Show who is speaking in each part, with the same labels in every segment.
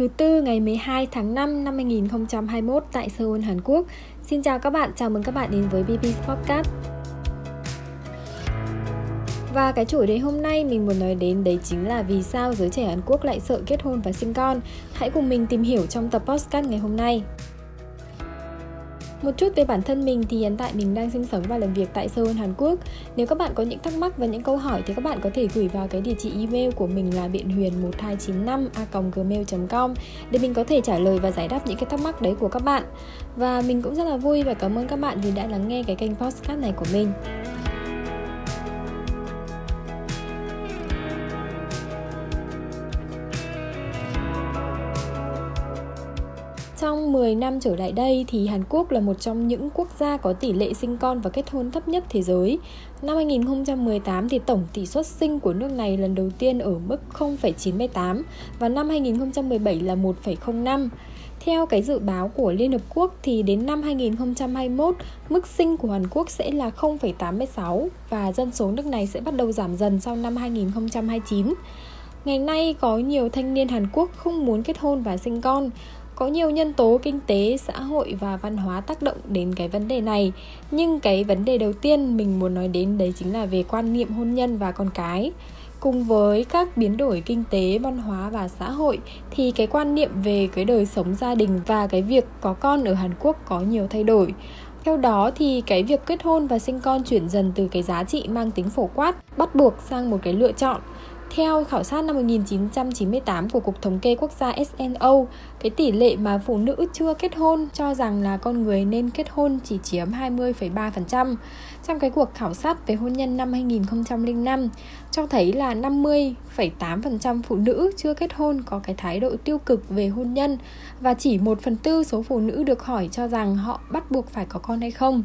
Speaker 1: thứ tư ngày 12 tháng 5 năm 2021 tại Seoul, Hàn Quốc. Xin chào các bạn, chào mừng các bạn đến với BB Podcast. Và cái chủ đề hôm nay mình muốn nói đến đấy chính là vì sao giới trẻ Hàn Quốc lại sợ kết hôn và sinh con. Hãy cùng mình tìm hiểu trong tập podcast ngày hôm nay. Một chút về bản thân mình thì hiện tại mình đang sinh sống và làm việc tại Seoul, Hàn Quốc. Nếu các bạn có những thắc mắc và những câu hỏi thì các bạn có thể gửi vào cái địa chỉ email của mình là biện huyền 1295 a gmail.com để mình có thể trả lời và giải đáp những cái thắc mắc đấy của các bạn. Và mình cũng rất là vui và cảm ơn các bạn vì đã lắng nghe cái kênh podcast này của mình. Trong 10 năm trở lại đây thì Hàn Quốc là một trong những quốc gia có tỷ lệ sinh con và kết hôn thấp nhất thế giới. Năm 2018 thì tổng tỷ suất sinh của nước này lần đầu tiên ở mức 0,98 và năm 2017 là 1,05. Theo cái dự báo của Liên Hợp Quốc thì đến năm 2021, mức sinh của Hàn Quốc sẽ là 0,86 và dân số nước này sẽ bắt đầu giảm dần sau năm 2029. Ngày nay có nhiều thanh niên Hàn Quốc không muốn kết hôn và sinh con có nhiều nhân tố kinh tế, xã hội và văn hóa tác động đến cái vấn đề này. Nhưng cái vấn đề đầu tiên mình muốn nói đến đấy chính là về quan niệm hôn nhân và con cái. Cùng với các biến đổi kinh tế, văn hóa và xã hội, thì cái quan niệm về cái đời sống gia đình và cái việc có con ở hàn quốc có nhiều thay đổi. Theo đó thì cái việc kết hôn và sinh con chuyển dần từ cái giá trị mang tính phổ quát bắt buộc sang một cái lựa chọn theo khảo sát năm 1998 của Cục Thống kê Quốc gia SNO, cái tỷ lệ mà phụ nữ chưa kết hôn cho rằng là con người nên kết hôn chỉ chiếm 20,3%. Trong cái cuộc khảo sát về hôn nhân năm 2005 cho thấy là 50,8% phụ nữ chưa kết hôn có cái thái độ tiêu cực về hôn nhân và chỉ 1 phần tư số phụ nữ được hỏi cho rằng họ bắt buộc phải có con hay không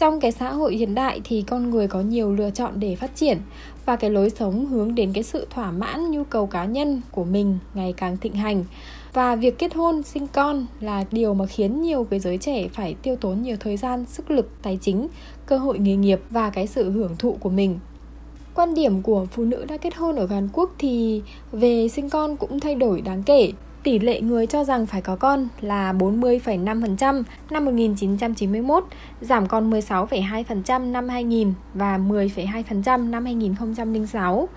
Speaker 1: trong cái xã hội hiện đại thì con người có nhiều lựa chọn để phát triển và cái lối sống hướng đến cái sự thỏa mãn nhu cầu cá nhân của mình ngày càng thịnh hành. Và việc kết hôn, sinh con là điều mà khiến nhiều cái giới trẻ phải tiêu tốn nhiều thời gian, sức lực, tài chính, cơ hội nghề nghiệp và cái sự hưởng thụ của mình. Quan điểm của phụ nữ đã kết hôn ở Hàn Quốc thì về sinh con cũng thay đổi đáng kể. Tỷ lệ người cho rằng phải có con là 40,5% năm 1991, giảm còn 16,2% năm 2000 và 10,2% năm 2006.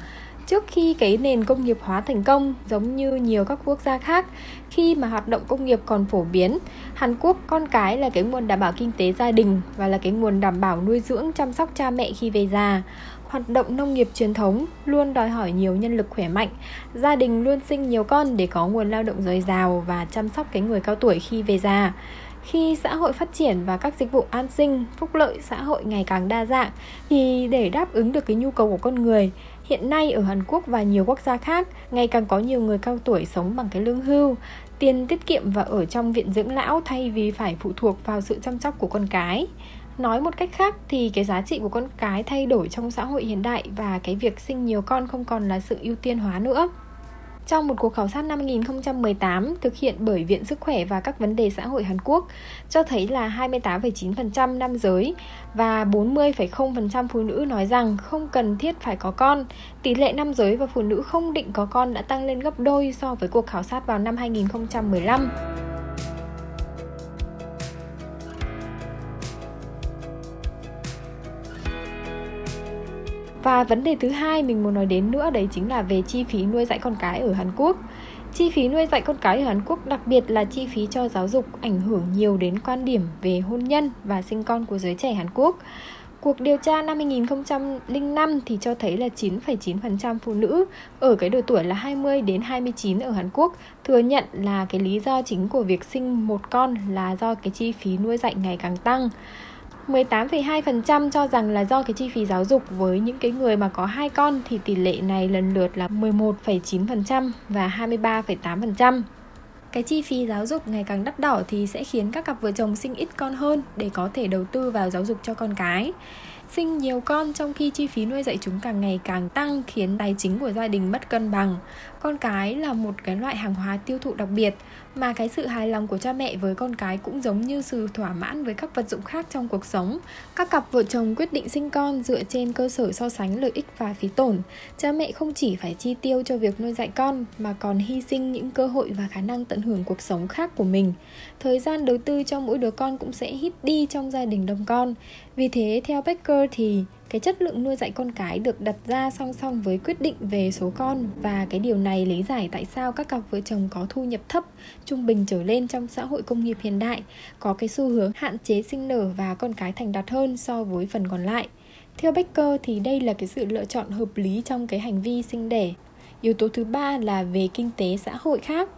Speaker 1: Trước khi cái nền công nghiệp hóa thành công giống như nhiều các quốc gia khác, khi mà hoạt động công nghiệp còn phổ biến, Hàn Quốc con cái là cái nguồn đảm bảo kinh tế gia đình và là cái nguồn đảm bảo nuôi dưỡng chăm sóc cha mẹ khi về già hoạt động nông nghiệp truyền thống luôn đòi hỏi nhiều nhân lực khỏe mạnh. Gia đình luôn sinh nhiều con để có nguồn lao động dồi dào và chăm sóc cái người cao tuổi khi về già. Khi xã hội phát triển và các dịch vụ an sinh, phúc lợi xã hội ngày càng đa dạng thì để đáp ứng được cái nhu cầu của con người, hiện nay ở Hàn Quốc và nhiều quốc gia khác ngày càng có nhiều người cao tuổi sống bằng cái lương hưu, tiền tiết kiệm và ở trong viện dưỡng lão thay vì phải phụ thuộc vào sự chăm sóc của con cái nói một cách khác thì cái giá trị của con cái thay đổi trong xã hội hiện đại và cái việc sinh nhiều con không còn là sự ưu tiên hóa nữa trong một cuộc khảo sát năm 2018 thực hiện bởi Viện Sức khỏe và các vấn đề xã hội Hàn Quốc cho thấy là 28,9% nam giới và 40,0% phụ nữ nói rằng không cần thiết phải có con. Tỷ lệ nam giới và phụ nữ không định có con đã tăng lên gấp đôi so với cuộc khảo sát vào năm 2015. Và vấn đề thứ hai mình muốn nói đến nữa đấy chính là về chi phí nuôi dạy con cái ở Hàn Quốc. Chi phí nuôi dạy con cái ở Hàn Quốc đặc biệt là chi phí cho giáo dục ảnh hưởng nhiều đến quan điểm về hôn nhân và sinh con của giới trẻ Hàn Quốc. Cuộc điều tra năm 2005 thì cho thấy là 9,9% phụ nữ ở cái độ tuổi là 20 đến 29 ở Hàn Quốc thừa nhận là cái lý do chính của việc sinh một con là do cái chi phí nuôi dạy ngày càng tăng. 18,2% cho rằng là do cái chi phí giáo dục với những cái người mà có hai con thì tỷ lệ này lần lượt là 11,9% và 23,8%. Cái chi phí giáo dục ngày càng đắt đỏ thì sẽ khiến các cặp vợ chồng sinh ít con hơn để có thể đầu tư vào giáo dục cho con cái sinh nhiều con, trong khi chi phí nuôi dạy chúng càng ngày càng tăng khiến tài chính của gia đình mất cân bằng. Con cái là một cái loại hàng hóa tiêu thụ đặc biệt, mà cái sự hài lòng của cha mẹ với con cái cũng giống như sự thỏa mãn với các vật dụng khác trong cuộc sống. Các cặp vợ chồng quyết định sinh con dựa trên cơ sở so sánh lợi ích và phí tổn. Cha mẹ không chỉ phải chi tiêu cho việc nuôi dạy con, mà còn hy sinh những cơ hội và khả năng tận hưởng cuộc sống khác của mình. Thời gian đầu tư cho mỗi đứa con cũng sẽ hít đi trong gia đình đông con. Vì thế, theo Becker thì cái chất lượng nuôi dạy con cái được đặt ra song song với quyết định về số con và cái điều này lý giải tại sao các cặp vợ chồng có thu nhập thấp, trung bình trở lên trong xã hội công nghiệp hiện đại, có cái xu hướng hạn chế sinh nở và con cái thành đạt hơn so với phần còn lại. Theo Becker thì đây là cái sự lựa chọn hợp lý trong cái hành vi sinh đẻ. Yếu tố thứ ba là về kinh tế xã hội khác.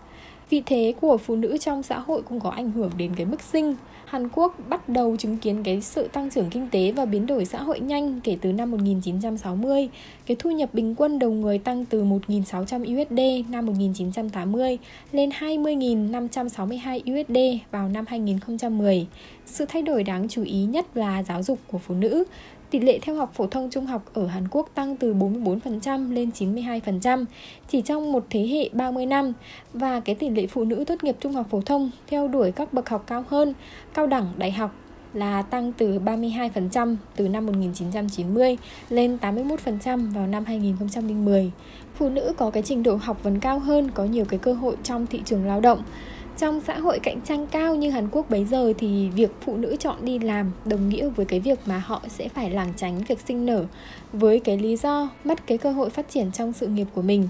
Speaker 1: Vị thế của phụ nữ trong xã hội cũng có ảnh hưởng đến cái mức sinh. Hàn Quốc bắt đầu chứng kiến cái sự tăng trưởng kinh tế và biến đổi xã hội nhanh kể từ năm 1960. Cái thu nhập bình quân đầu người tăng từ 1.600 USD năm 1980 lên 20.562 USD vào năm 2010. Sự thay đổi đáng chú ý nhất là giáo dục của phụ nữ. Tỷ lệ theo học phổ thông trung học ở Hàn Quốc tăng từ 44% lên 92% chỉ trong một thế hệ 30 năm và cái tỷ lệ phụ nữ tốt nghiệp trung học phổ thông theo đuổi các bậc học cao hơn, cao đẳng, đại học là tăng từ 32% từ năm 1990 lên 81% vào năm 2010. Phụ nữ có cái trình độ học vấn cao hơn, có nhiều cái cơ hội trong thị trường lao động. Trong xã hội cạnh tranh cao như Hàn Quốc bấy giờ thì việc phụ nữ chọn đi làm đồng nghĩa với cái việc mà họ sẽ phải lảng tránh việc sinh nở với cái lý do mất cái cơ hội phát triển trong sự nghiệp của mình.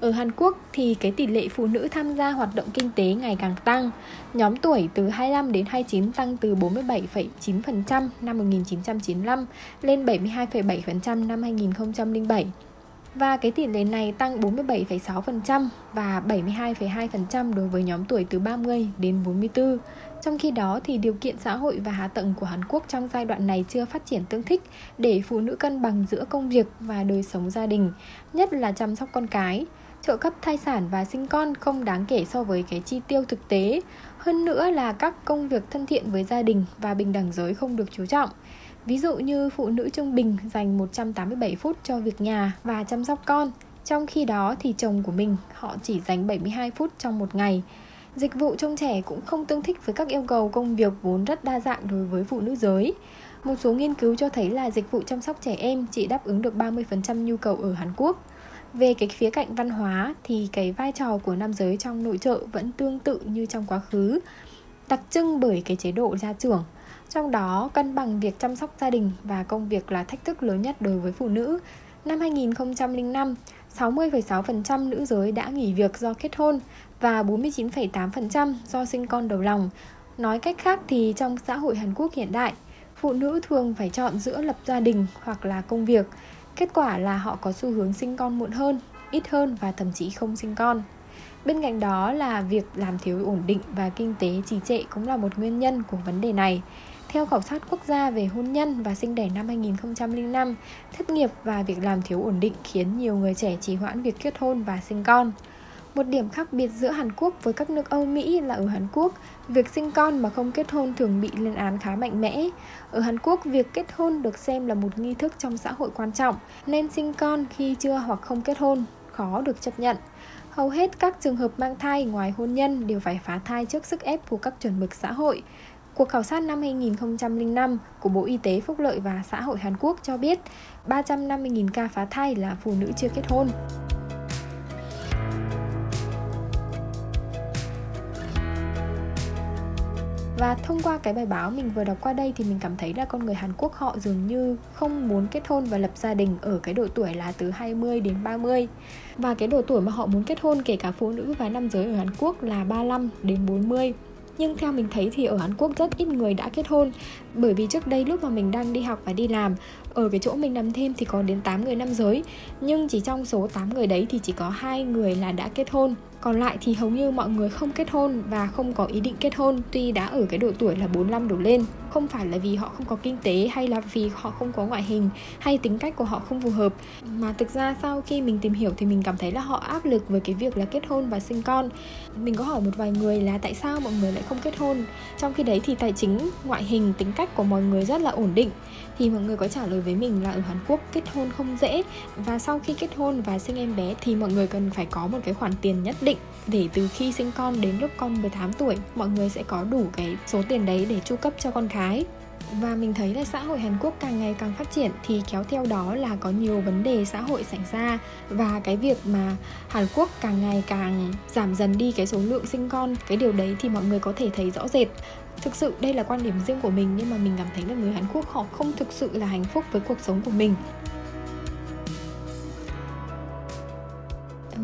Speaker 1: Ở Hàn Quốc thì cái tỷ lệ phụ nữ tham gia hoạt động kinh tế ngày càng tăng. Nhóm tuổi từ 25 đến 29 tăng từ 47,9% năm 1995 lên 72,7% năm 2007 và cái tỷ lệ này tăng 47,6% và 72,2% đối với nhóm tuổi từ 30 đến 44. Trong khi đó thì điều kiện xã hội và hạ tầng của Hàn Quốc trong giai đoạn này chưa phát triển tương thích để phụ nữ cân bằng giữa công việc và đời sống gia đình, nhất là chăm sóc con cái. Trợ cấp thai sản và sinh con không đáng kể so với cái chi tiêu thực tế. Hơn nữa là các công việc thân thiện với gia đình và bình đẳng giới không được chú trọng. Ví dụ như phụ nữ trung bình dành 187 phút cho việc nhà và chăm sóc con, trong khi đó thì chồng của mình họ chỉ dành 72 phút trong một ngày. Dịch vụ trông trẻ cũng không tương thích với các yêu cầu công việc vốn rất đa dạng đối với phụ nữ giới. Một số nghiên cứu cho thấy là dịch vụ chăm sóc trẻ em chỉ đáp ứng được 30% nhu cầu ở Hàn Quốc. Về cái khía cạnh văn hóa thì cái vai trò của nam giới trong nội trợ vẫn tương tự như trong quá khứ, đặc trưng bởi cái chế độ gia trưởng – trong đó, cân bằng việc chăm sóc gia đình và công việc là thách thức lớn nhất đối với phụ nữ. Năm 2005, 60,6% nữ giới đã nghỉ việc do kết hôn và 49,8% do sinh con đầu lòng. Nói cách khác thì trong xã hội Hàn Quốc hiện đại, phụ nữ thường phải chọn giữa lập gia đình hoặc là công việc. Kết quả là họ có xu hướng sinh con muộn hơn, ít hơn và thậm chí không sinh con. Bên cạnh đó là việc làm thiếu ổn định và kinh tế trì trệ cũng là một nguyên nhân của vấn đề này. Theo khảo sát quốc gia về hôn nhân và sinh đẻ năm 2005, thất nghiệp và việc làm thiếu ổn định khiến nhiều người trẻ trì hoãn việc kết hôn và sinh con. Một điểm khác biệt giữa Hàn Quốc với các nước Âu Mỹ là ở Hàn Quốc, việc sinh con mà không kết hôn thường bị lên án khá mạnh mẽ. Ở Hàn Quốc, việc kết hôn được xem là một nghi thức trong xã hội quan trọng, nên sinh con khi chưa hoặc không kết hôn khó được chấp nhận. Hầu hết các trường hợp mang thai ngoài hôn nhân đều phải phá thai trước sức ép của các chuẩn mực xã hội. Cuộc khảo sát năm 2005 của Bộ Y tế Phúc lợi và Xã hội Hàn Quốc cho biết 350.000 ca phá thai là phụ nữ chưa kết hôn. Và thông qua cái bài báo mình vừa đọc qua đây thì mình cảm thấy là con người Hàn Quốc họ dường như không muốn kết hôn và lập gia đình ở cái độ tuổi là từ 20 đến 30. Và cái độ tuổi mà họ muốn kết hôn, kể cả phụ nữ và nam giới ở Hàn Quốc là 35 đến 40 nhưng theo mình thấy thì ở Hàn Quốc rất ít người đã kết hôn bởi vì trước đây lúc mà mình đang đi học và đi làm ở cái chỗ mình nằm thêm thì có đến 8 người nam giới. Nhưng chỉ trong số 8 người đấy thì chỉ có hai người là đã kết hôn. Còn lại thì hầu như mọi người không kết hôn và không có ý định kết hôn, tuy đã ở cái độ tuổi là 45 đổ lên. Không phải là vì họ không có kinh tế hay là vì họ không có ngoại hình hay tính cách của họ không phù hợp. Mà thực ra sau khi mình tìm hiểu thì mình cảm thấy là họ áp lực với cái việc là kết hôn và sinh con. Mình có hỏi một vài người là tại sao mọi người lại không kết hôn? Trong khi đấy thì tài chính, ngoại hình, tính cách của mọi người rất là ổn định. Thì mọi người có trả lời với mình là ở Hàn Quốc kết hôn không dễ. Và sau khi kết hôn và sinh em bé thì mọi người cần phải có một cái khoản tiền nhất định để từ khi sinh con đến lúc con 18 tuổi, mọi người sẽ có đủ cái số tiền đấy để chu cấp cho con cái. Và mình thấy là xã hội Hàn Quốc càng ngày càng phát triển thì kéo theo đó là có nhiều vấn đề xã hội xảy ra. Và cái việc mà Hàn Quốc càng ngày càng giảm dần đi cái số lượng sinh con, cái điều đấy thì mọi người có thể thấy rõ rệt thực sự đây là quan điểm riêng của mình, nhưng mà mình cảm thấy là người Hàn Quốc họ không thực sự là hạnh phúc với cuộc sống của mình.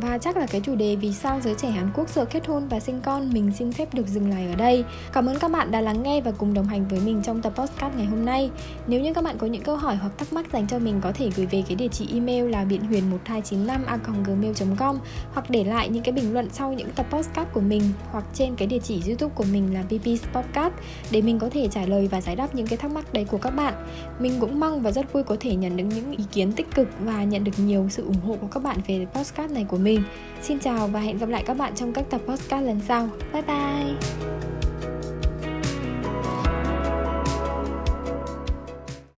Speaker 1: Và chắc là cái chủ đề vì sao giới trẻ Hàn Quốc sợ kết hôn và sinh con mình xin phép được dừng lại ở đây. Cảm ơn các bạn đã lắng nghe và cùng đồng hành với mình trong tập podcast ngày hôm nay. Nếu như các bạn có những câu hỏi hoặc thắc mắc dành cho mình, có thể gửi về cái địa chỉ email là biện huyền 1295 gmail.com hoặc để lại những cái bình luận sau những tập podcast của mình hoặc trên cái địa chỉ youtube của mình là BB's Podcast để mình có thể trả lời và giải đáp những cái thắc mắc đấy của các bạn. Mình cũng mong và rất vui có thể nhận được những ý kiến tích cực và nhận được nhiều sự ủng hộ của các bạn về podcast này của mình mình. Xin chào và hẹn gặp lại các bạn trong các tập podcast lần sau. Bye bye!